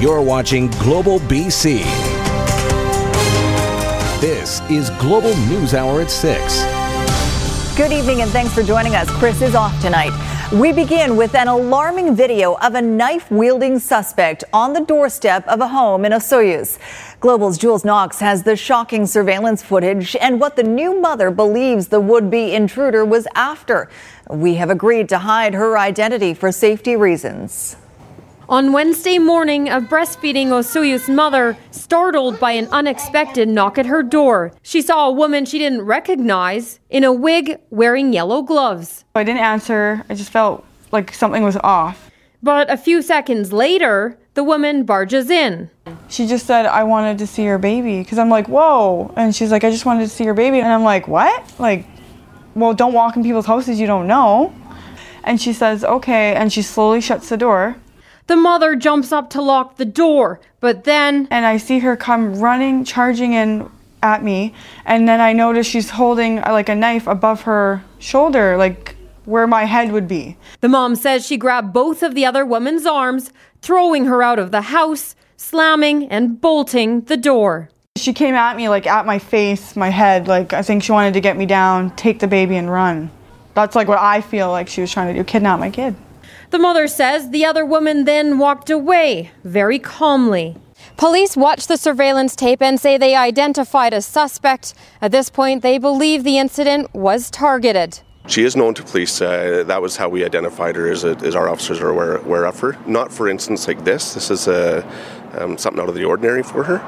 You're watching Global BC. This is Global News Hour at 6. Good evening and thanks for joining us. Chris is off tonight. We begin with an alarming video of a knife wielding suspect on the doorstep of a home in Osoyoos. Global's Jules Knox has the shocking surveillance footage and what the new mother believes the would be intruder was after. We have agreed to hide her identity for safety reasons. On Wednesday morning, a breastfeeding Osoyoos mother startled by an unexpected knock at her door. She saw a woman she didn't recognize in a wig wearing yellow gloves. I didn't answer. I just felt like something was off. But a few seconds later, the woman barges in. She just said, I wanted to see your baby. Because I'm like, whoa. And she's like, I just wanted to see your baby. And I'm like, what? Like, well, don't walk in people's houses you don't know. And she says, okay. And she slowly shuts the door. The mother jumps up to lock the door, but then. And I see her come running, charging in at me. And then I notice she's holding uh, like a knife above her shoulder, like where my head would be. The mom says she grabbed both of the other woman's arms, throwing her out of the house, slamming and bolting the door. She came at me like at my face, my head, like I think she wanted to get me down, take the baby and run. That's like what I feel like she was trying to do, kidnap my kid. The mother says the other woman then walked away very calmly. Police watched the surveillance tape and say they identified a suspect. At this point, they believe the incident was targeted. She is known to police. Uh, that was how we identified her, as, as our officers are aware, aware, of her. Not for instance like this. This is uh, um, something out of the ordinary for her,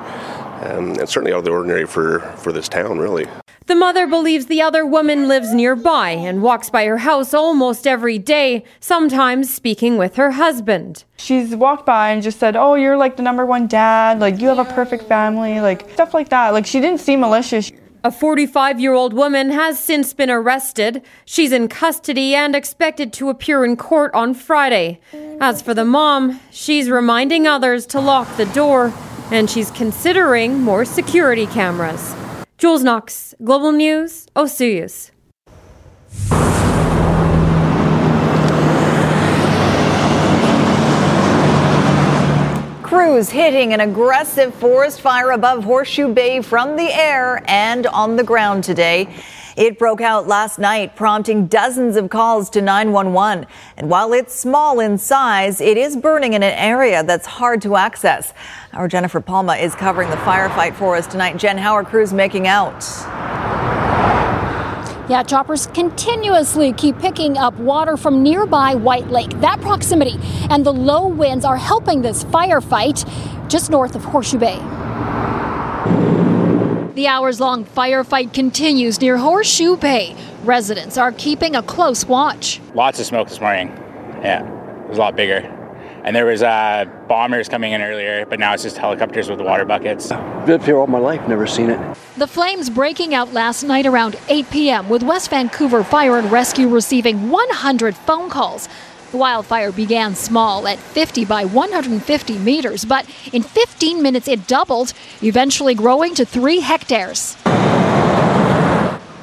um, and certainly out of the ordinary for, for this town, really. The mother believes the other woman lives nearby and walks by her house almost every day, sometimes speaking with her husband. She's walked by and just said, Oh, you're like the number one dad, like you have a perfect family, like stuff like that. Like she didn't seem malicious. A 45 year old woman has since been arrested. She's in custody and expected to appear in court on Friday. As for the mom, she's reminding others to lock the door and she's considering more security cameras. Jules Knox, Global News, Osoyoos. Crews hitting an aggressive forest fire above Horseshoe Bay from the air and on the ground today. It broke out last night, prompting dozens of calls to 911. And while it's small in size, it is burning in an area that's hard to access. Our Jennifer Palma is covering the firefight for us tonight. Jen, how are crews making out? Yeah, choppers continuously keep picking up water from nearby White Lake. That proximity and the low winds are helping this firefight just north of Horseshoe Bay. The hours long firefight continues near Horseshoe Bay. Residents are keeping a close watch. Lots of smoke this morning. Yeah, it was a lot bigger. And there was uh, bombers coming in earlier, but now it's just helicopters with water buckets. Lived here all my life, never seen it. The flames breaking out last night around 8 p.m. with West Vancouver Fire and Rescue receiving 100 phone calls. The wildfire began small at 50 by 150 meters, but in 15 minutes it doubled, eventually growing to three hectares.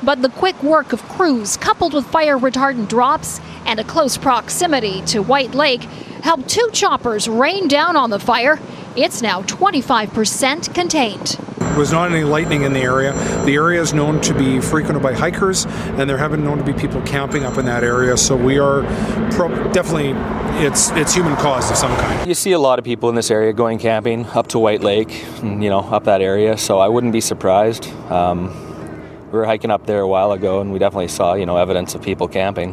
But the quick work of crews, coupled with fire retardant drops and a close proximity to White Lake, helped two choppers rain down on the fire. It's now 25% contained. There was not any lightning in the area. The area is known to be frequented by hikers, and there have been known to be people camping up in that area. So we are pro- definitely it's it's human caused of some kind. You see a lot of people in this area going camping up to White Lake, you know, up that area. So I wouldn't be surprised. Um, we were hiking up there a while ago, and we definitely saw you know evidence of people camping.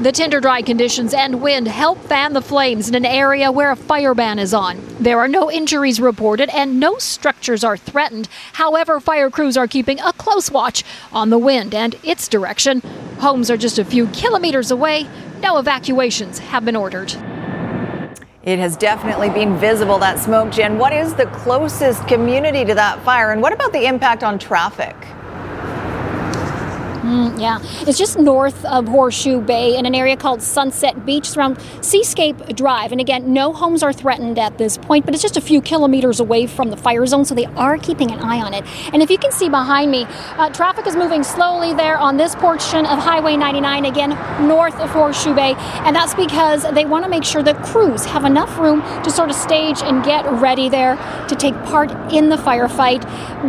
The tinder dry conditions and wind help fan the flames in an area where a fire ban is on. There are no injuries reported and no structures are threatened. However, fire crews are keeping a close watch on the wind and its direction. Homes are just a few kilometers away. No evacuations have been ordered. It has definitely been visible, that smoke, Jen. What is the closest community to that fire, and what about the impact on traffic? Mm, yeah, it's just north of Horseshoe Bay in an area called Sunset Beach. It's around Seascape Drive. And again, no homes are threatened at this point, but it's just a few kilometers away from the fire zone, so they are keeping an eye on it. And if you can see behind me, uh, traffic is moving slowly there on this portion of Highway 99, again, north of Horseshoe Bay. And that's because they want to make sure that crews have enough room to sort of stage and get ready there to take part in the firefight.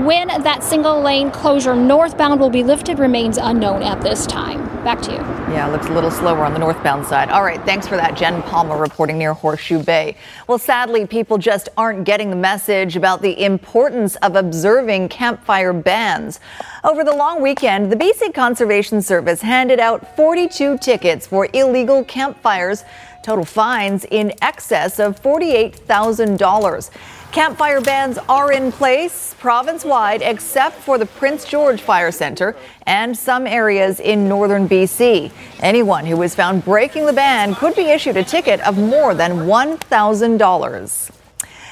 When that single lane closure northbound will be lifted remains at this time. Back to you. Yeah, looks a little slower on the northbound side. All right, thanks for that, Jen Palma reporting near Horseshoe Bay. Well, sadly, people just aren't getting the message about the importance of observing campfire bans. Over the long weekend, the BC Conservation Service handed out 42 tickets for illegal campfires, total fines in excess of $48,000. Campfire bans are in place province wide except for the Prince George Fire Center and some areas in northern BC. Anyone who is found breaking the ban could be issued a ticket of more than $1,000.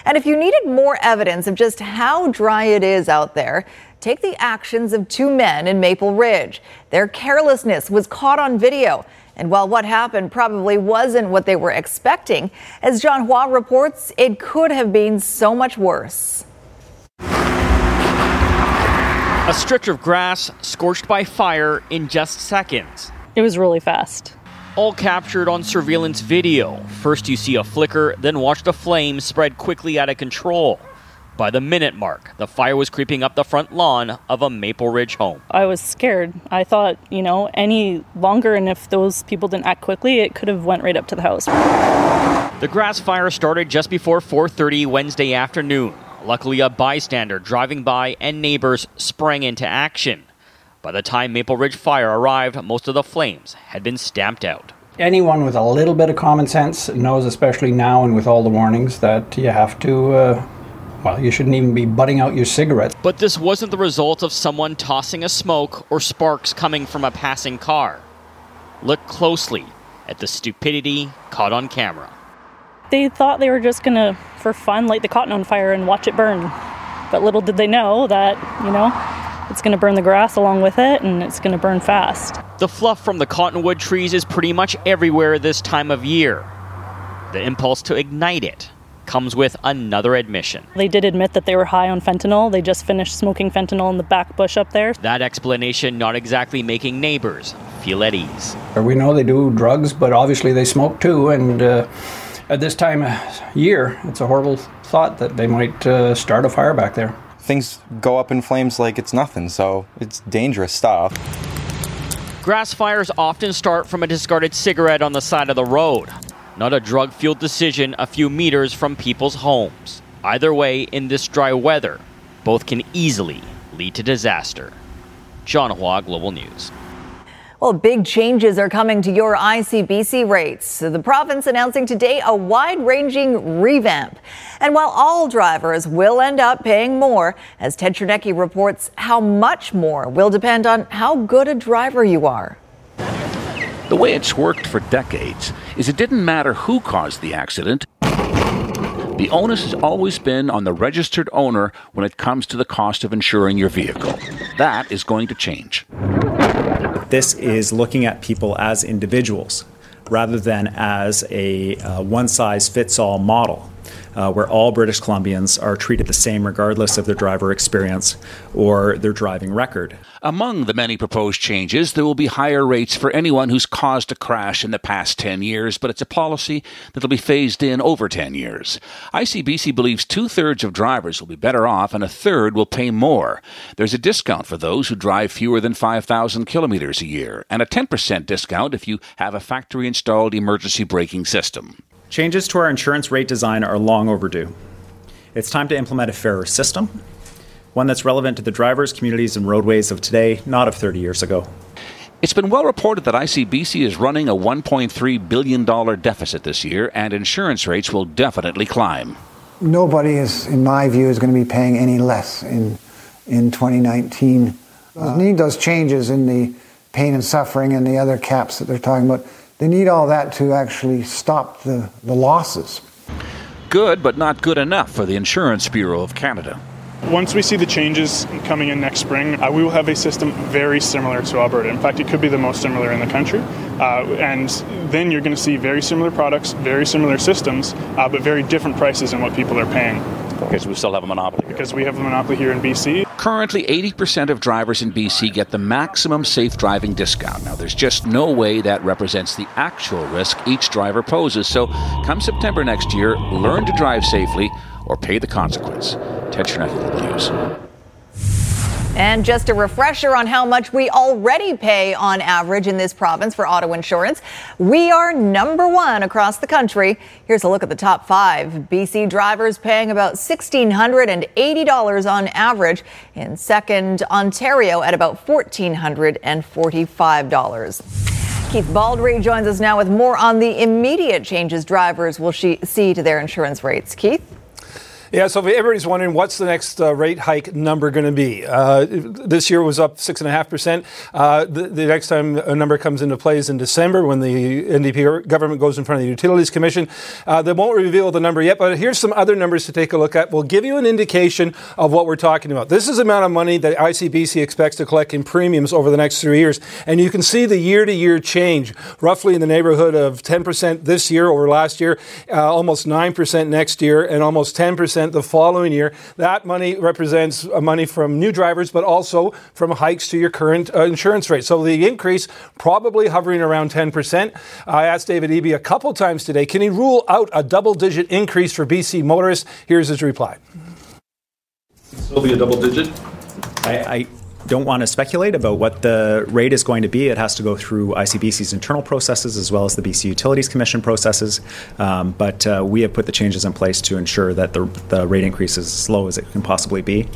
And if you needed more evidence of just how dry it is out there, take the actions of two men in Maple Ridge. Their carelessness was caught on video. And while what happened probably wasn't what they were expecting, as John Hua reports, it could have been so much worse. A stretch of grass scorched by fire in just seconds. It was really fast. All captured on surveillance video. First, you see a flicker, then watch the flames spread quickly out of control. By the minute mark, the fire was creeping up the front lawn of a Maple Ridge home. I was scared. I thought, you know, any longer and if those people didn't act quickly, it could have went right up to the house. The grass fire started just before 4:30 Wednesday afternoon. Luckily, a bystander driving by and neighbors sprang into action. By the time Maple Ridge Fire arrived, most of the flames had been stamped out. Anyone with a little bit of common sense knows, especially now and with all the warnings, that you have to uh, well, you shouldn't even be butting out your cigarette. But this wasn't the result of someone tossing a smoke or sparks coming from a passing car. Look closely at the stupidity caught on camera. They thought they were just gonna, for fun, light the cotton on fire and watch it burn. But little did they know that, you know, it's gonna burn the grass along with it and it's gonna burn fast. The fluff from the cottonwood trees is pretty much everywhere this time of year. The impulse to ignite it comes with another admission. They did admit that they were high on fentanyl. They just finished smoking fentanyl in the back bush up there. That explanation not exactly making neighbors feel at ease. We know they do drugs, but obviously they smoke too. And uh, at this time of year, it's a horrible thought that they might uh, start a fire back there. Things go up in flames like it's nothing, so it's dangerous stuff. Grass fires often start from a discarded cigarette on the side of the road not a drug fueled decision a few meters from people's homes. Either way, in this dry weather, both can easily lead to disaster. John Hua, Global News. Well, big changes are coming to your ICBC rates. The province announcing today a wide ranging revamp. And while all drivers will end up paying more, as Ted Chernecki reports, how much more will depend on how good a driver you are. The way it's worked for decades is it didn't matter who caused the accident. The onus has always been on the registered owner when it comes to the cost of insuring your vehicle. That is going to change. This is looking at people as individuals rather than as a uh, one size fits all model uh, where all British Columbians are treated the same regardless of their driver experience or their driving record. Among the many proposed changes, there will be higher rates for anyone who's caused a crash in the past 10 years, but it's a policy that will be phased in over 10 years. ICBC believes two thirds of drivers will be better off and a third will pay more. There's a discount for those who drive fewer than 5,000 kilometers a year, and a 10% discount if you have a factory installed emergency braking system. Changes to our insurance rate design are long overdue. It's time to implement a fairer system, one that's relevant to the drivers, communities, and roadways of today, not of 30 years ago. It's been well reported that ICBC is running a $1.3 billion deficit this year, and insurance rates will definitely climb. Nobody is, in my view, is going to be paying any less in, in 2019. Uh, need those changes in the pain and suffering and the other caps that they're talking about they need all that to actually stop the, the losses. good, but not good enough for the Insurance Bureau of Canada. Once we see the changes coming in next spring, uh, we will have a system very similar to Alberta. In fact, it could be the most similar in the country. Uh, and then you're going to see very similar products, very similar systems, uh, but very different prices in what people are paying. Because we still have a monopoly. Because we have a monopoly here in BC. Currently, 80% of drivers in BC get the maximum safe driving discount. Now, there's just no way that represents the actual risk each driver poses. So, come September next year, learn to drive safely or pay the consequence. Ted News. And just a refresher on how much we already pay on average in this province for auto insurance. We are number one across the country. Here's a look at the top five. BC drivers paying about $1,680 on average. In second, Ontario at about $1,445. Keith Baldry joins us now with more on the immediate changes drivers will see to their insurance rates. Keith? Yeah, so everybody's wondering what's the next uh, rate hike number going to be. Uh, this year was up six and a half percent. Uh, the next time a number comes into play is in December when the NDP government goes in front of the Utilities Commission. Uh, they won't reveal the number yet, but here's some other numbers to take a look at. We'll give you an indication of what we're talking about. This is the amount of money that ICBC expects to collect in premiums over the next three years, and you can see the year-to-year change, roughly in the neighborhood of 10% this year over last year, uh, almost 9% next year, and almost 10% the following year. That money represents uh, money from new drivers, but also from hikes to your current uh, insurance rate. So the increase probably hovering around 10%. I asked David Eby a couple times today, can he rule out a double digit increase for BC motorists? Here's his reply. Will be a double digit? I, I don't want to speculate about what the rate is going to be. It has to go through ICBC's internal processes as well as the BC Utilities Commission processes. Um, but uh, we have put the changes in place to ensure that the, the rate increase is as low as it can possibly be.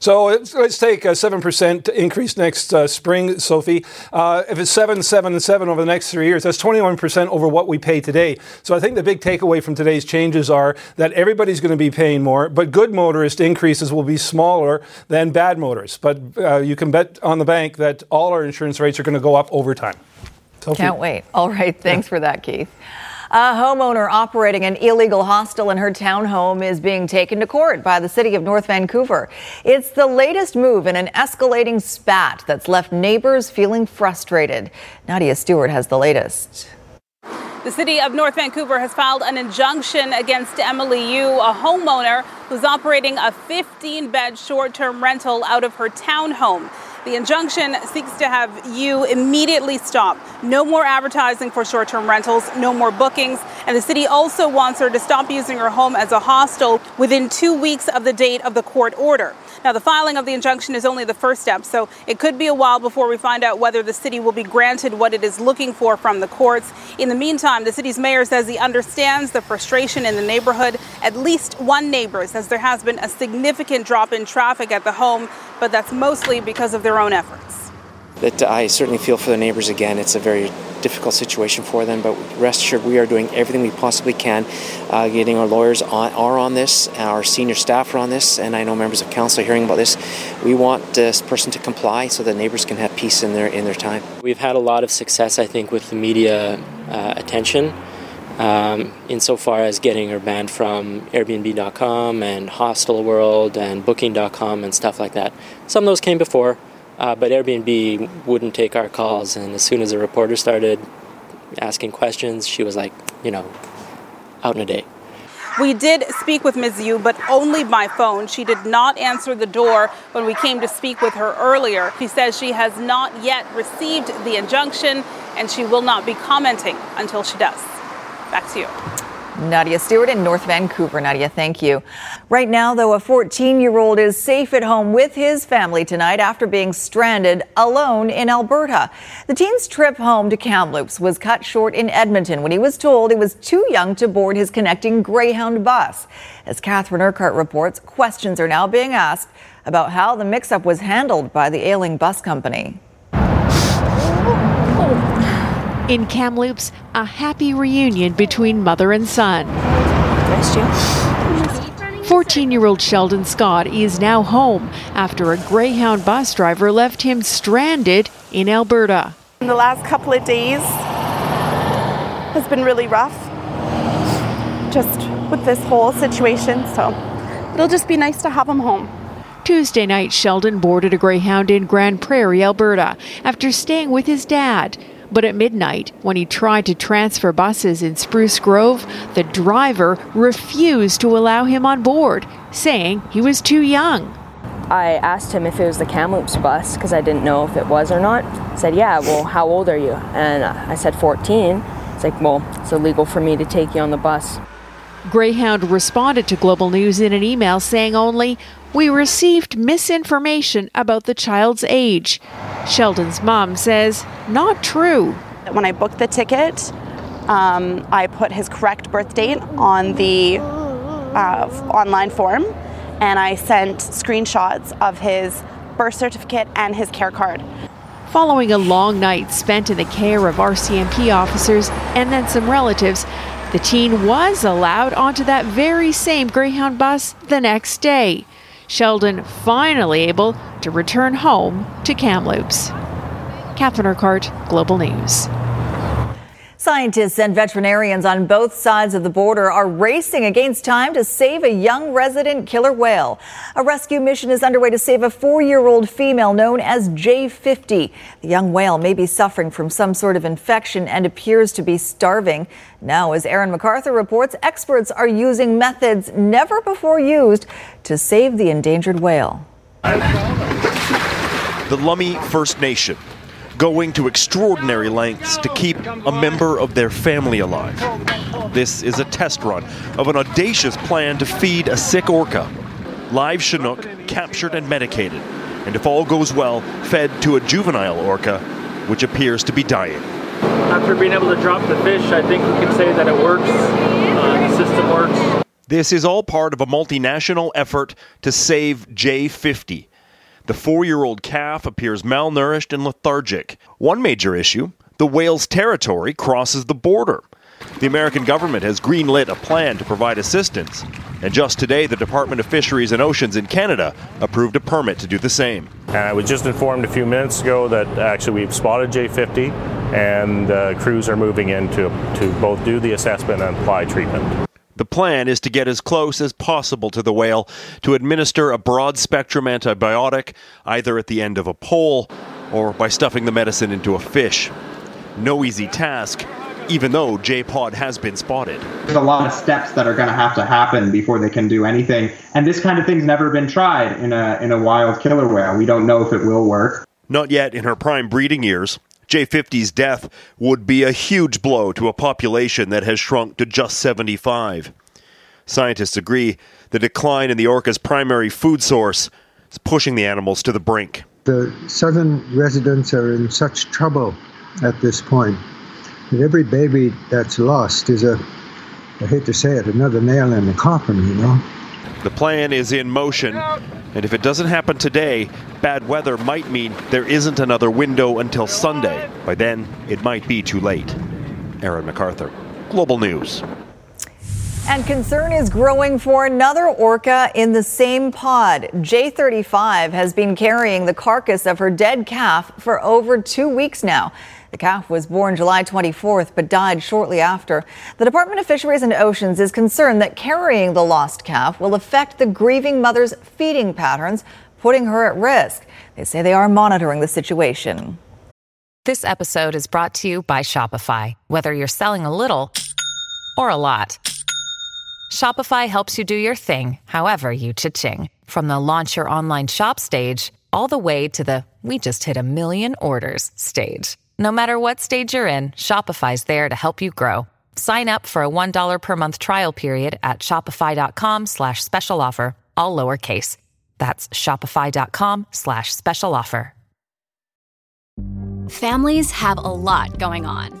So let's take a 7% increase next uh, spring, Sophie. Uh, if it's 7, 7, and 7 over the next three years, that's 21% over what we pay today. So I think the big takeaway from today's changes are that everybody's going to be paying more, but good motorist increases will be smaller than bad motorists. But uh, you can bet on the bank that all our insurance rates are going to go up over time. Sophie. Can't wait. All right. Thanks for that, Keith. A homeowner operating an illegal hostel in her townhome is being taken to court by the city of North Vancouver. It's the latest move in an escalating spat that's left neighbors feeling frustrated. Nadia Stewart has the latest. The city of North Vancouver has filed an injunction against Emily Yu, a homeowner who's operating a 15 bed short term rental out of her townhome. The injunction seeks to have Yu immediately stop. No more advertising for short term rentals, no more bookings. And the city also wants her to stop using her home as a hostel within two weeks of the date of the court order. Now, the filing of the injunction is only the first step, so it could be a while before we find out whether the city will be granted what it is looking for from the courts. In the meantime, the city's mayor says he understands the frustration in the neighborhood. At least one neighbor says there has been a significant drop in traffic at the home, but that's mostly because of their own efforts. That I certainly feel for the neighbors again. It's a very difficult situation for them, but rest assured we are doing everything we possibly can. Uh, getting our lawyers on, are on this, our senior staff are on this, and I know members of council are hearing about this. We want this person to comply so that neighbors can have peace in their in their time. We've had a lot of success, I think, with the media uh, attention. Um, insofar as getting her banned from Airbnb.com and Hostel World and Booking.com and stuff like that. Some of those came before, uh, but Airbnb wouldn't take our calls. And as soon as a reporter started asking questions, she was like, you know, out in a day. We did speak with Ms. Yu, but only by phone. She did not answer the door when we came to speak with her earlier. She says she has not yet received the injunction and she will not be commenting until she does. Back to you. Nadia Stewart in North Vancouver. Nadia, thank you. Right now, though, a 14 year old is safe at home with his family tonight after being stranded alone in Alberta. The teen's trip home to Kamloops was cut short in Edmonton when he was told he was too young to board his connecting Greyhound bus. As Catherine Urquhart reports, questions are now being asked about how the mix up was handled by the ailing bus company. In Kamloops, a happy reunion between mother and son. 14 year old Sheldon Scott is now home after a Greyhound bus driver left him stranded in Alberta. In the last couple of days has been really rough. just with this whole situation. So it'll just be nice to have him home. Tuesday night, Sheldon boarded a Greyhound in Grande Prairie, Alberta, after staying with his dad. But at midnight, when he tried to transfer buses in Spruce Grove, the driver refused to allow him on board, saying he was too young. I asked him if it was the Kamloops bus because I didn't know if it was or not. Said, Yeah, well, how old are you? And I said, 14. It's like, Well, it's illegal for me to take you on the bus. Greyhound responded to Global News in an email saying only, We received misinformation about the child's age. Sheldon's mom says, Not true. When I booked the ticket, um, I put his correct birth date on the uh, online form and I sent screenshots of his birth certificate and his care card. Following a long night spent in the care of RCMP officers and then some relatives, the teen was allowed onto that very same Greyhound bus the next day. Sheldon finally able to return home to Kamloops. Catherine Urquhart, Global News. Scientists and veterinarians on both sides of the border are racing against time to save a young resident killer whale. A rescue mission is underway to save a four year old female known as J50. The young whale may be suffering from some sort of infection and appears to be starving. Now, as Aaron MacArthur reports, experts are using methods never before used to save the endangered whale. The Lummi First Nation going to extraordinary lengths to keep a member of their family alive. This is a test run of an audacious plan to feed a sick orca. Live Chinook captured and medicated, and if all goes well, fed to a juvenile orca, which appears to be dying. After being able to drop the fish, I think we can say that it works. Uh, the system works. This is all part of a multinational effort to save J50, the four year old calf appears malnourished and lethargic. One major issue the whale's territory crosses the border. The American government has greenlit a plan to provide assistance, and just today, the Department of Fisheries and Oceans in Canada approved a permit to do the same. And I was just informed a few minutes ago that actually we've spotted J50, and uh, crews are moving in to, to both do the assessment and apply treatment. The plan is to get as close as possible to the whale to administer a broad spectrum antibiotic either at the end of a pole or by stuffing the medicine into a fish. No easy task, even though J Pod has been spotted. There's a lot of steps that are going to have to happen before they can do anything, and this kind of thing's never been tried in a in a wild killer whale. We don't know if it will work. Not yet in her prime breeding years. J50's death would be a huge blow to a population that has shrunk to just 75. Scientists agree the decline in the orca's primary food source is pushing the animals to the brink. The southern residents are in such trouble at this point that every baby that's lost is a, I hate to say it, another nail in the coffin, you know. The plan is in motion, and if it doesn't happen today, bad weather might mean there isn't another window until Sunday. By then, it might be too late. Aaron MacArthur, Global News. And concern is growing for another orca in the same pod. J35 has been carrying the carcass of her dead calf for over two weeks now. The calf was born July 24th but died shortly after. The Department of Fisheries and Oceans is concerned that carrying the lost calf will affect the grieving mother's feeding patterns, putting her at risk. They say they are monitoring the situation. This episode is brought to you by Shopify. Whether you're selling a little or a lot, Shopify helps you do your thing, however you cha-ching. From the launch your online shop stage, all the way to the we just hit a million orders stage. No matter what stage you're in, Shopify's there to help you grow. Sign up for a $1 per month trial period at shopify.com slash special offer, all lowercase. That's shopify.com slash special offer. Families have a lot going on.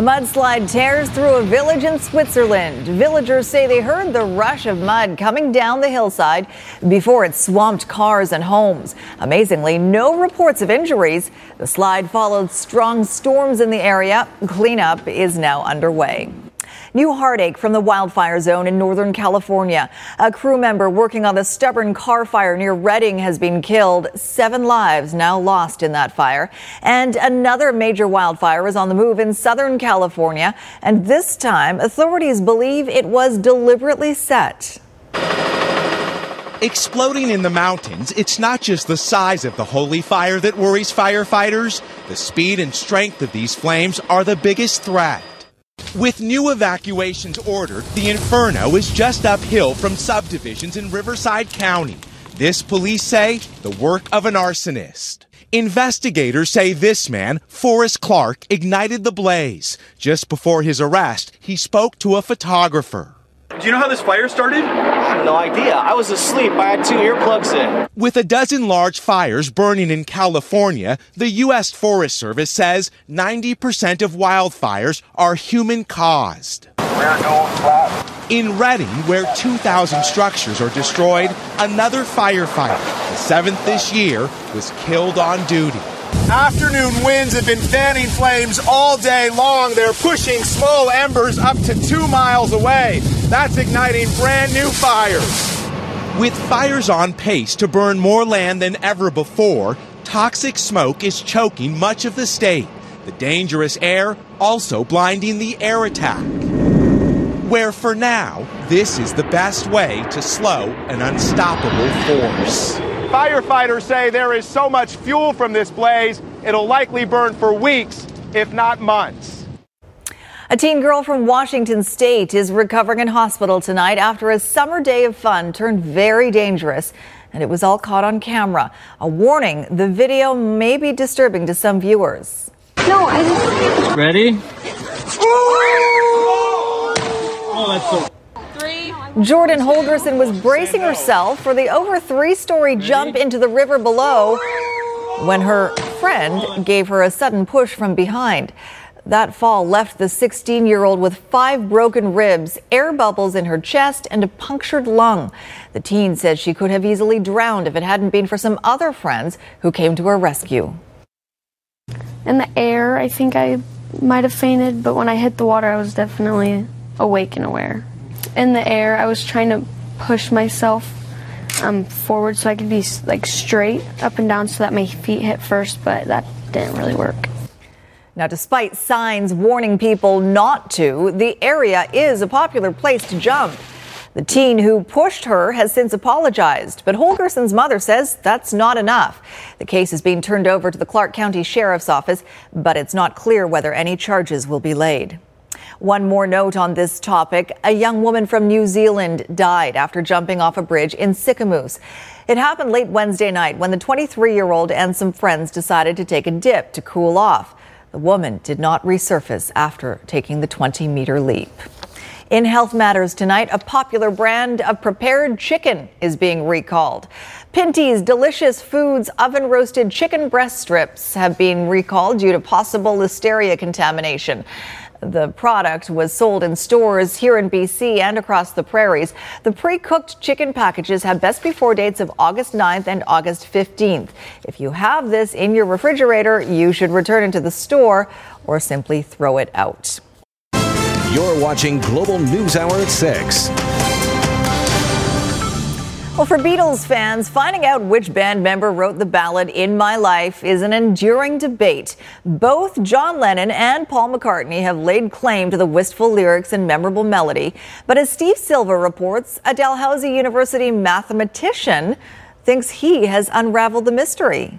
A mudslide tears through a village in Switzerland. Villagers say they heard the rush of mud coming down the hillside before it swamped cars and homes. Amazingly, no reports of injuries. The slide followed strong storms in the area. Cleanup is now underway. New heartache from the wildfire zone in Northern California. A crew member working on the stubborn Carr fire near Redding has been killed. Seven lives now lost in that fire. And another major wildfire is on the move in Southern California. And this time, authorities believe it was deliberately set. Exploding in the mountains, it's not just the size of the holy fire that worries firefighters. The speed and strength of these flames are the biggest threat. With new evacuations ordered, the inferno is just uphill from subdivisions in Riverside County. This, police say, the work of an arsonist. Investigators say this man, Forrest Clark, ignited the blaze. Just before his arrest, he spoke to a photographer. Do you know how this fire started? I have no idea. I was asleep. I had two earplugs in. With a dozen large fires burning in California, the U.S. Forest Service says 90% of wildfires are human caused. In Redding, where 2,000 structures are destroyed, another firefighter, the seventh this year, was killed on duty. Afternoon winds have been fanning flames all day long. They're pushing small embers up to two miles away. That's igniting brand new fires. With fires on pace to burn more land than ever before, toxic smoke is choking much of the state. The dangerous air also blinding the air attack. Where for now, this is the best way to slow an unstoppable force. Firefighters say there is so much fuel from this blaze, it'll likely burn for weeks, if not months. A teen girl from Washington State is recovering in hospital tonight after a summer day of fun turned very dangerous. And it was all caught on camera. A warning the video may be disturbing to some viewers. No, I just. Ready? Oh, that's so. Jordan Holgerson was bracing herself for the over three story jump into the river below when her friend gave her a sudden push from behind. That fall left the 16 year old with five broken ribs, air bubbles in her chest, and a punctured lung. The teen said she could have easily drowned if it hadn't been for some other friends who came to her rescue. In the air, I think I might have fainted, but when I hit the water, I was definitely awake and aware. In the air, I was trying to push myself um, forward so I could be like straight up and down so that my feet hit first, but that didn't really work. Now, despite signs warning people not to, the area is a popular place to jump. The teen who pushed her has since apologized, but Holgerson's mother says that's not enough. The case is being turned over to the Clark County Sheriff's Office, but it's not clear whether any charges will be laid. One more note on this topic. A young woman from New Zealand died after jumping off a bridge in Sicamous. It happened late Wednesday night when the 23 year old and some friends decided to take a dip to cool off. The woman did not resurface after taking the 20 meter leap. In Health Matters tonight, a popular brand of prepared chicken is being recalled. Pinty's Delicious Foods oven roasted chicken breast strips have been recalled due to possible listeria contamination. The product was sold in stores here in BC and across the prairies. The pre cooked chicken packages have best before dates of August 9th and August 15th. If you have this in your refrigerator, you should return it to the store or simply throw it out. You're watching Global News Hour at 6. Well, for Beatles fans, finding out which band member wrote the ballad In My Life is an enduring debate. Both John Lennon and Paul McCartney have laid claim to the wistful lyrics and memorable melody. But as Steve Silva reports, a Dalhousie University mathematician thinks he has unraveled the mystery.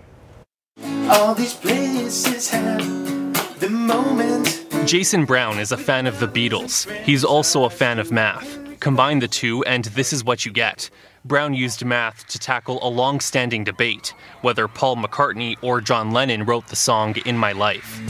All these places have the moment. Jason Brown is a fan of the Beatles. He's also a fan of math. Combine the two, and this is what you get. Brown used math to tackle a long standing debate whether Paul McCartney or John Lennon wrote the song In My Life.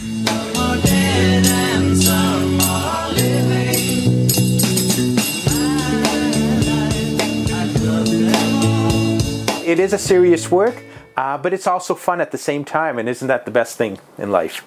It is a serious work, uh, but it's also fun at the same time, and isn't that the best thing in life?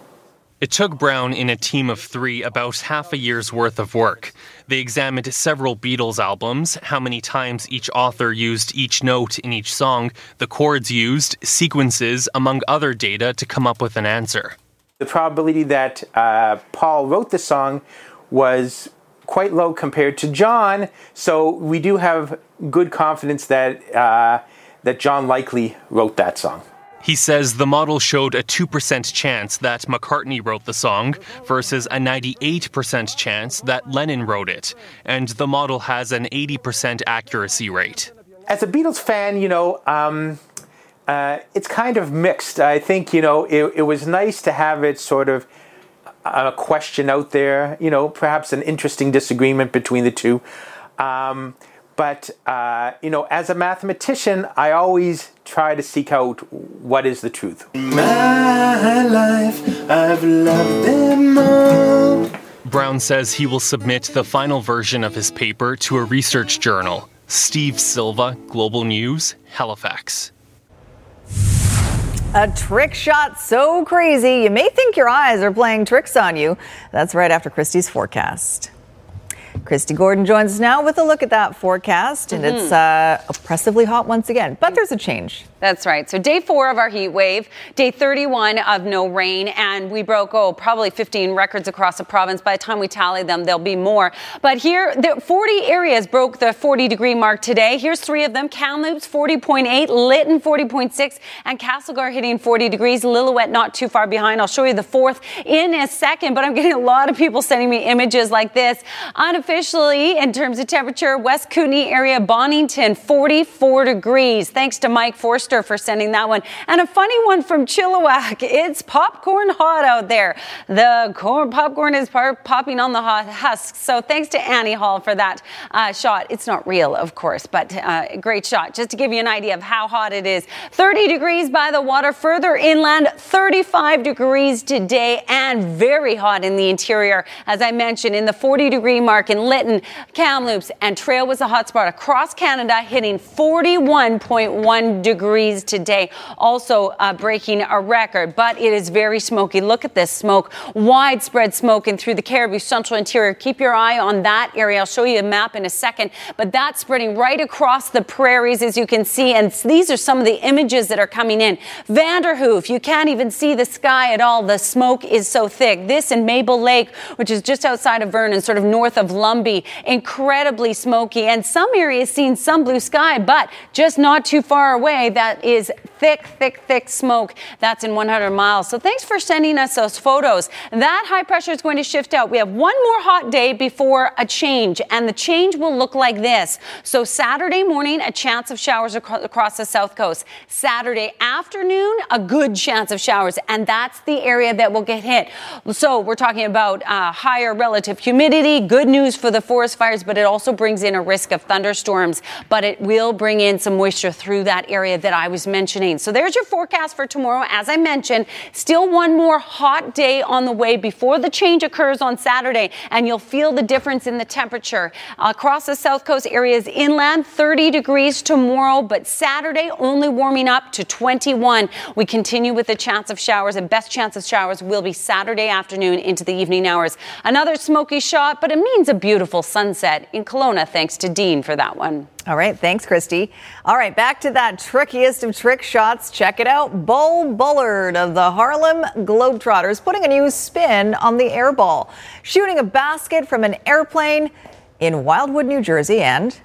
It took Brown in a team of three about half a year's worth of work. They examined several Beatles albums, how many times each author used each note in each song, the chords used, sequences, among other data to come up with an answer. The probability that uh, Paul wrote the song was quite low compared to John, so we do have good confidence that uh, that John likely wrote that song. He says the model showed a 2% chance that McCartney wrote the song versus a 98% chance that Lennon wrote it, and the model has an 80% accuracy rate. As a Beatles fan, you know, um, uh, it's kind of mixed. I think, you know, it, it was nice to have it sort of a question out there, you know, perhaps an interesting disagreement between the two. Um, but, uh, you know, as a mathematician, I always try to seek out what is the truth. My life, I've loved them all. Brown says he will submit the final version of his paper to a research journal. Steve Silva, Global News, Halifax. A trick shot so crazy you may think your eyes are playing tricks on you. That's right after Kristi's forecast. Kristi Gordon joins us now with a look at that forecast, and Mhm. it's uh, oppressively hot once again. But there's a change. That's right. So day four of our heat wave, day 31 of no rain, and we broke, oh, probably 15 records across the province. By the time we tally them, there'll be more. But here, the 40 areas broke the 40 degree mark today. Here's three of them. Kamloops 40.8, Lytton 40.6, and Castlegar hitting 40 degrees. Lillooet not too far behind. I'll show you the fourth in a second, but I'm getting a lot of people sending me images like this. Unofficially, in terms of temperature, West Kootenay area, Bonnington 44 degrees. Thanks to Mike Forster for sending that one. And a funny one from Chilliwack. It's popcorn hot out there. The corn popcorn is popping on the hot husks. So thanks to Annie Hall for that uh, shot. It's not real, of course, but uh, great shot. Just to give you an idea of how hot it is. 30 degrees by the water. Further inland, 35 degrees today and very hot in the interior. As I mentioned, in the 40 degree mark in Lytton, Kamloops, and Trail was a hot spot across Canada, hitting 41.1 degrees today. Also uh, breaking a record, but it is very smoky. Look at this smoke, widespread smoke and through the Cariboo Central Interior. Keep your eye on that area. I'll show you a map in a second, but that's spreading right across the prairies, as you can see. And these are some of the images that are coming in. Vanderhoof, you can't even see the sky at all. The smoke is so thick. This in Mabel Lake, which is just outside of Vernon, sort of north of Incredibly smoky. And some areas seeing some blue sky, but just not too far away. That is thick, thick, thick smoke. That's in 100 miles. So thanks for sending us those photos. That high pressure is going to shift out. We have one more hot day before a change, and the change will look like this. So Saturday morning, a chance of showers across the south coast. Saturday afternoon, a good chance of showers, and that's the area that will get hit. So we're talking about uh, higher relative humidity. Good news for the forest fires, but it also brings in a risk of thunderstorms. But it will bring in some moisture through that area that I was mentioning. So there's your forecast for tomorrow. As I mentioned, still one more hot day on the way before the change occurs on Saturday, and you'll feel the difference in the temperature. Across the south coast areas inland, 30 degrees tomorrow, but Saturday only warming up to 21. We continue with the chance of showers, and best chance of showers will be Saturday afternoon into the evening hours. Another smoky shot, but it means a beautiful sunset in Kelowna, thanks to Dean for that one. All right, thanks, Kristi. All right, back to that trickiest of trick shots. Check it out. Bull Bullard of the Harlem Globetrotters putting a new spin on the air ball, shooting a basket from an airplane in Wildwood, New Jersey, and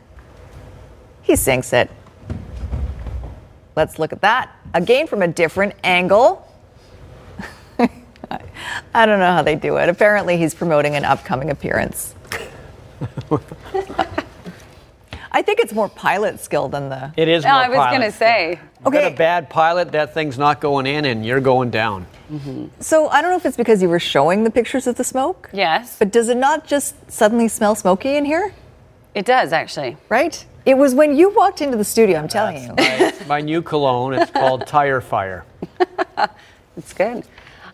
he sinks it. Let's look at that again from a different angle. I don't know how they do it. Apparently, he's promoting an upcoming appearance. I think it's more pilot skill than the. It is No, more I was going to say. You got a bad pilot, that thing's not going in, and you're going down. So I don't know if it's because you were showing the pictures of the smoke. Yes. But does it not just suddenly smell smoky in here? It does, actually. Right? It was when you walked into the studio, I'm telling you. My new cologne, it's called Tire Fire. It's good.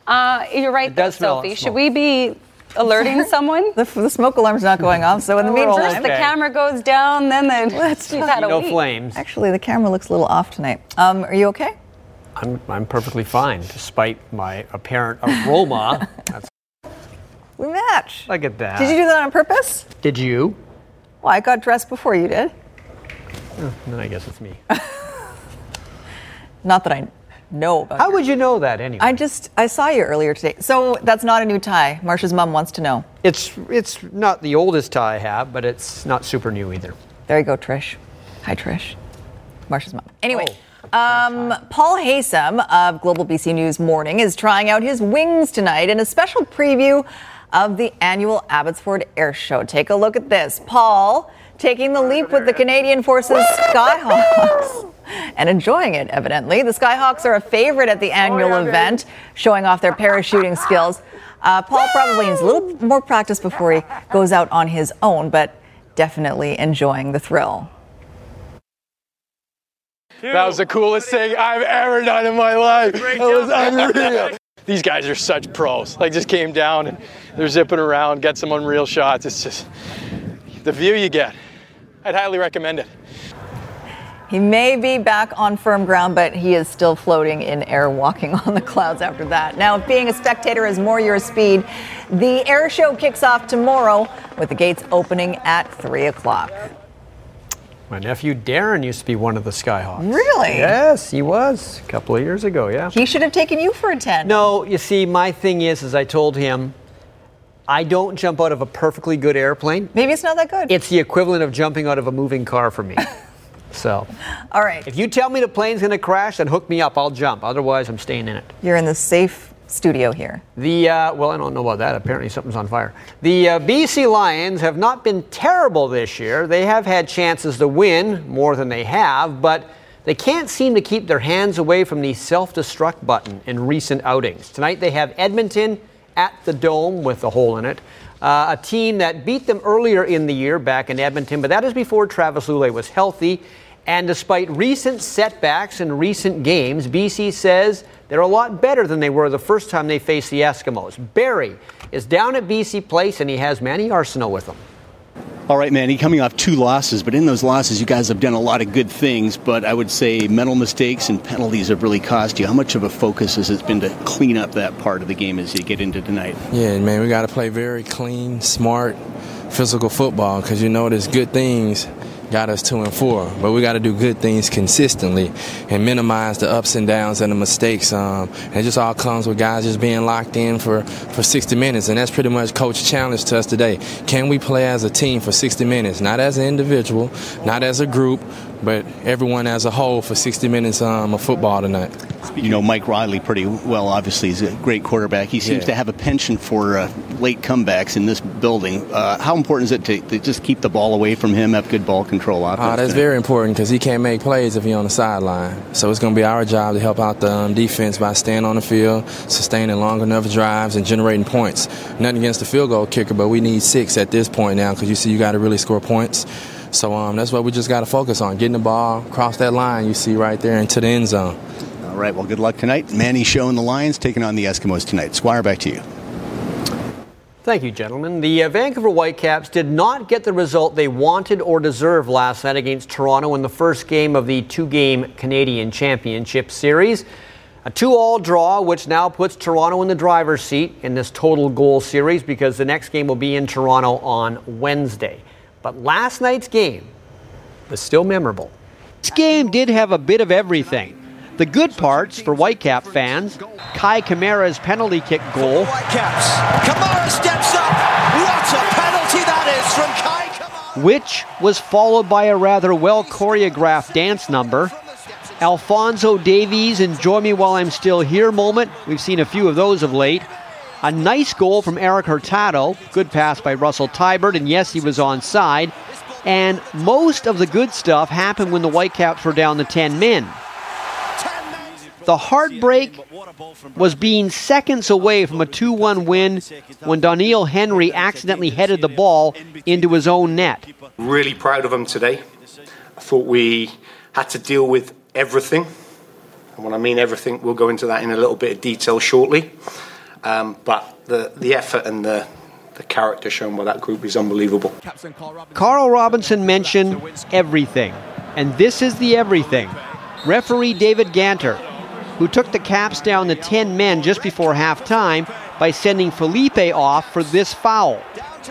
Uh, you're right, It does though, smell Sophie. like Should smoke. we be alerting someone? The, the smoke alarm's not going off, so in the meantime. first the camera goes down, then the we've had a no week. flames. Actually, the camera looks a little off tonight. Um, are you okay? I'm, I'm perfectly fine, despite my apparent aroma. That's, We match. look at that. Did you do that on purpose? Did you? Well, I got dressed before you did. Oh, then I guess it's me. Not that I know about. How would you know that anyway? I just I saw you earlier today. So that's not a new tie. Marsha's mom wants to know. It's it's not the oldest tie I have, but it's not super new either. There you go, Trish. Hi, Trish. Marsha's mom. Anyway. Um, Paul Haysom of Global BC News Morning is trying out his wings tonight in a special preview of the annual Abbotsford Air Show. Take a look at this. Paul taking the leap with the Canadian Forces Skyhawks and enjoying it, evidently. The Skyhawks are a favorite at the annual event, showing off their parachuting skills. Uh, Paul probably needs a little more practice before he goes out on his own, but definitely enjoying the thrill. That was the coolest thing I've ever done in my life. That was unreal. These guys are such pros. Like just came down and they're zipping around, get some unreal shots. It's just the view you get. I'd highly recommend it. He may be back on firm ground, but he is still floating in air, walking on the clouds after that. Now, if being a spectator is more your speed, the air show kicks off tomorrow with the gates opening at 3 o'clock. My nephew Darren used to be one of the Skyhawks. Really? Yes, he was a couple of years ago. Yeah. He should have taken you for a 10. No, you see, my thing is, as I told him, I don't jump out of a perfectly good airplane. Maybe it's not that good. It's the equivalent of jumping out of a moving car for me. so, All right. if you tell me the plane's going to crash, then hook me up. I'll jump. Otherwise, I'm staying in it. You're in the safe studio here. The uh, well, I don't know about that. Apparently, something's on fire. The uh, BC Lions have not been terrible this year. They have had chances to win more than they have, but they can't seem to keep their hands away from the self-destruct button in recent outings. Tonight, they have Edmonton at the Dome with a hole in it. Uh, a team that beat them earlier in the year back in Edmonton, but that is before Travis Lulay was healthy. And despite recent setbacks in recent games, BC says they're a lot better than they were the first time they faced the Eskimos. Barry is down at BC Place and he has Manny Arceneaux with him. All right, Manny, coming off two losses, but in those losses, you guys have done a lot of good things, but I would say mental mistakes and penalties have really cost you. How much of a focus has it been to clean up that part of the game as you get into tonight? Yeah, man, we got to play very clean, smart, physical football because you know there's good things got us two and four, but we got to do good things consistently and minimize the ups and downs and the mistakes. Um, and it just all comes with guys just being locked in for, for 60 minutes, and that's pretty much coach challenge to us today. Can we play as a team for 60 minutes, not as an individual, not as a group, but everyone as a whole for 60 minutes um, of football tonight. You know Mike Reilly pretty well. Obviously, he's a great quarterback. He seems Yeah. to have a penchant for uh, late comebacks in this building. Uh, how important is it to, to just keep the ball away from him, have good ball control? Uh, that's tonight? very important because he can't make plays if he's on the sideline. So it's going to be our job to help out the um, defense by staying on the field, sustaining long enough drives, and generating points. Nothing against the field goal kicker, but we need six at this point now because you see you got to really score points. So um, that's what we just got to focus on: getting the ball across that line you see right there into the end zone. All right. Well, good luck tonight. Manny showing the Lions taking on the Eskimos tonight. Squire, back to you. Thank you, gentlemen. The uh, Vancouver Whitecaps did not get the result they wanted or deserved last night against Toronto in the first game of the two game Canadian Championship Series. A two all draw, which now puts Toronto in the driver's seat in this total goal series because the next game will be in Toronto on Wednesday. But last night's game was still memorable. This game did have a bit of everything. The good parts for Whitecap fans Kei Kamara's penalty kick goal. Caps. Kamara steps up. What a penalty that is from Kei which was followed by a rather well choreographed dance number. Alphonso Davies, enjoy me while I'm still here moment. We've seen a few of those of late. A nice goal from Erik Hurtado. Good pass by Russell Teibert, and yes, he was onside. And most of the good stuff happened when the Whitecaps were down to 10 men. The heartbreak was being seconds away from a 2 1 win when Doneil Henry accidentally headed the ball into his own net. Really proud of them today. I thought we had to deal with everything. And when I mean everything, we'll go into that in a little bit of detail shortly. Um, but the, the effort and the, the character shown by that group is unbelievable. Carl Robinson mentioned everything. And this is the everything. Referee David Gantar. who took the Caps down to 10 men just before halftime by sending Felipe off for this foul.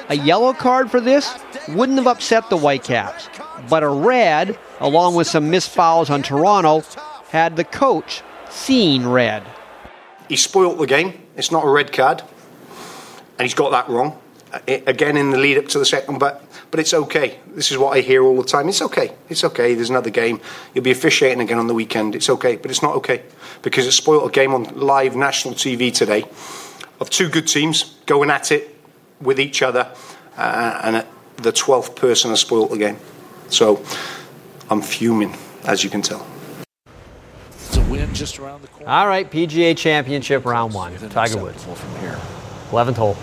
A yellow card for this wouldn't have upset the Whitecaps, but a red, along with some missed fouls on Toronto, had the coach seeing red. He spoilt the game. It's not a red card, and he's got that wrong. Uh, Again, in the lead up to the second, but but it's okay. This is what I hear all the time. It's okay. It's okay. There's another game. You'll be officiating again on the weekend. It's okay, but it's not okay because it spoilt a game on live national TV today of two good teams going at it with each other, uh, and the twelfth person has spoilt the game. So I'm fuming, as you can tell. It's win just around the corner. All right, PGA Championship round one. Tiger Woods. From here. 11th hole.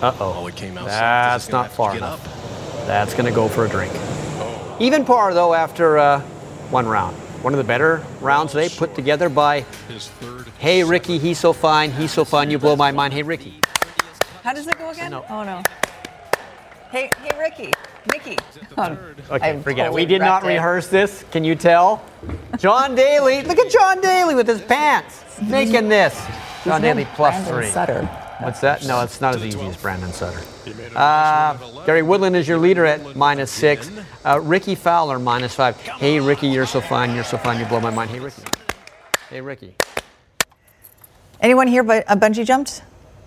Uh oh. Oh, it came out. That's not far enough. That's going to go for a drink. Even par, though, after uh, one round. One of the better rounds today, put together by His third. Hey Ricky, he's so fine, he's so fun, you blow my mind. Hey Ricky. How does it go again? Oh no. Hey, hey, Ricky, Mickey. Oh, Okay, I'm forget it. We did not rehearse this. Can you tell? John Daly. Look at John Daly with his pants making this. John Daly plus Brandon three. Sutter. What's that? No, it's not as easy as Brandon Sutter. Uh, Gary Woodland is your leader at minus six. Uh, Rickie Fowler minus five. Hey Ricky, you're so fine. You're so fine. You blow my mind. Hey Ricky. Hey Ricky. Anyone here but a bungee jumped?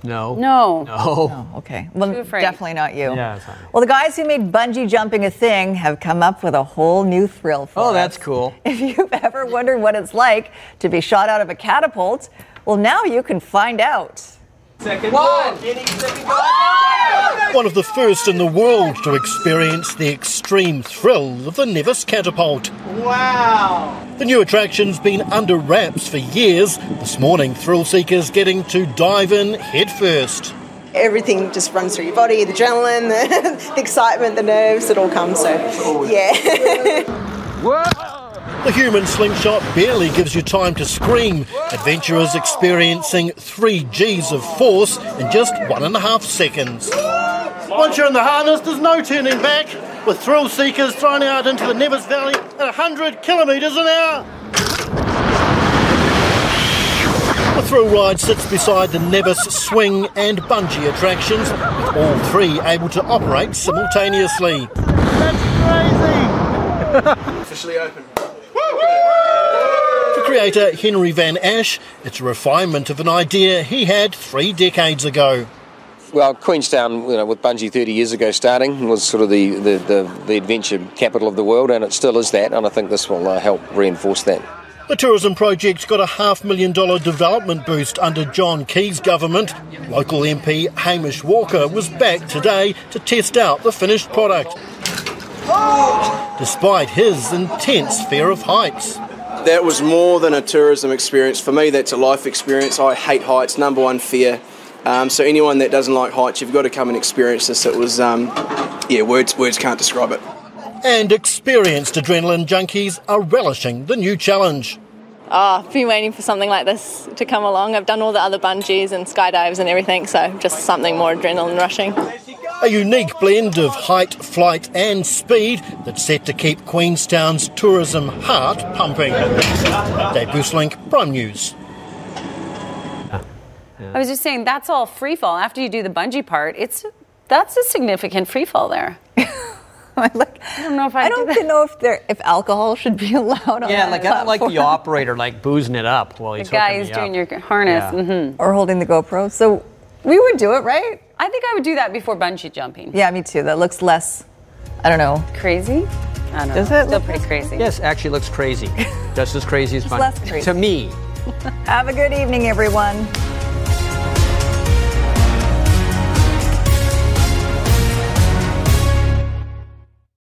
No. No. No. Oh, okay. Well, Too afraid. definitely not you. Yeah, it's not me. Well, the guys who made bungee jumping a thing have come up with a whole new thrill for Oh, us. that's cool. If you've ever wondered what it's like to be shot out of a catapult, well, now you can find out. Second one. One of the first in the world to experience the extreme thrill of the Nevis catapult. Wow. The new attraction's been under wraps for years. This morning, thrill seekers getting to dive in headfirst. Everything just runs through your body, the adrenaline, the, the excitement, the nerves, it all comes. So, yeah. The human slingshot barely gives you time to scream. Adventurers experiencing three G's of force in just one and a half seconds. Once you're in the harness, there's no turning back, with thrill seekers thrown out into the Nevis Valley at 100 kilometres an hour. The thrill ride sits beside the Nevis swing and bungee attractions, with all three able to operate simultaneously. That's crazy! Officially open. Creator Henry Van Asch, it's a refinement of an idea he had three decades ago. Well, Queenstown, you know, with Bungee 30 years ago starting, was sort of the, the, the, the adventure capital of the world, and it still is that, and I think this will uh, help reinforce that. The tourism project's got a half million dollar development boost under John Key's government. Local MP Hamish Walker was back today to test out the finished product. Despite his intense fear of heights. That was more than a tourism experience. For me, that's a life experience. I hate heights, number one fear. Um, so anyone that doesn't like heights, you've got to come and experience this. It was, um, yeah, words words can't describe it. And experienced adrenaline junkies are relishing the new challenge. Oh, I've been waiting for something like this to come along. I've done all the other bungees and skydives and everything, so just something more adrenaline rushing. A unique blend of height, flight, and speed that's set to keep Queenstown's tourism heart pumping. Dave Goosselink, Prime News. I was just saying that's all free fall. After you do the bungee part, it's that's a significant free fall there. I don't know if I, I don't know if there if alcohol should be allowed on Yeah, that like I don't like the operator like boozing it up while The he's guy hooking who's me doing up. your harness, Yeah. mhm. or holding the GoPro. So we would do it, right? I think I would do that before bungee jumping. Yeah, me too. That looks less. I don't know. Crazy? I don't Does know. it Still look pretty crazy. Yes, actually looks crazy. Just as crazy as Just fun. less crazy. To me. Have a good evening, everyone.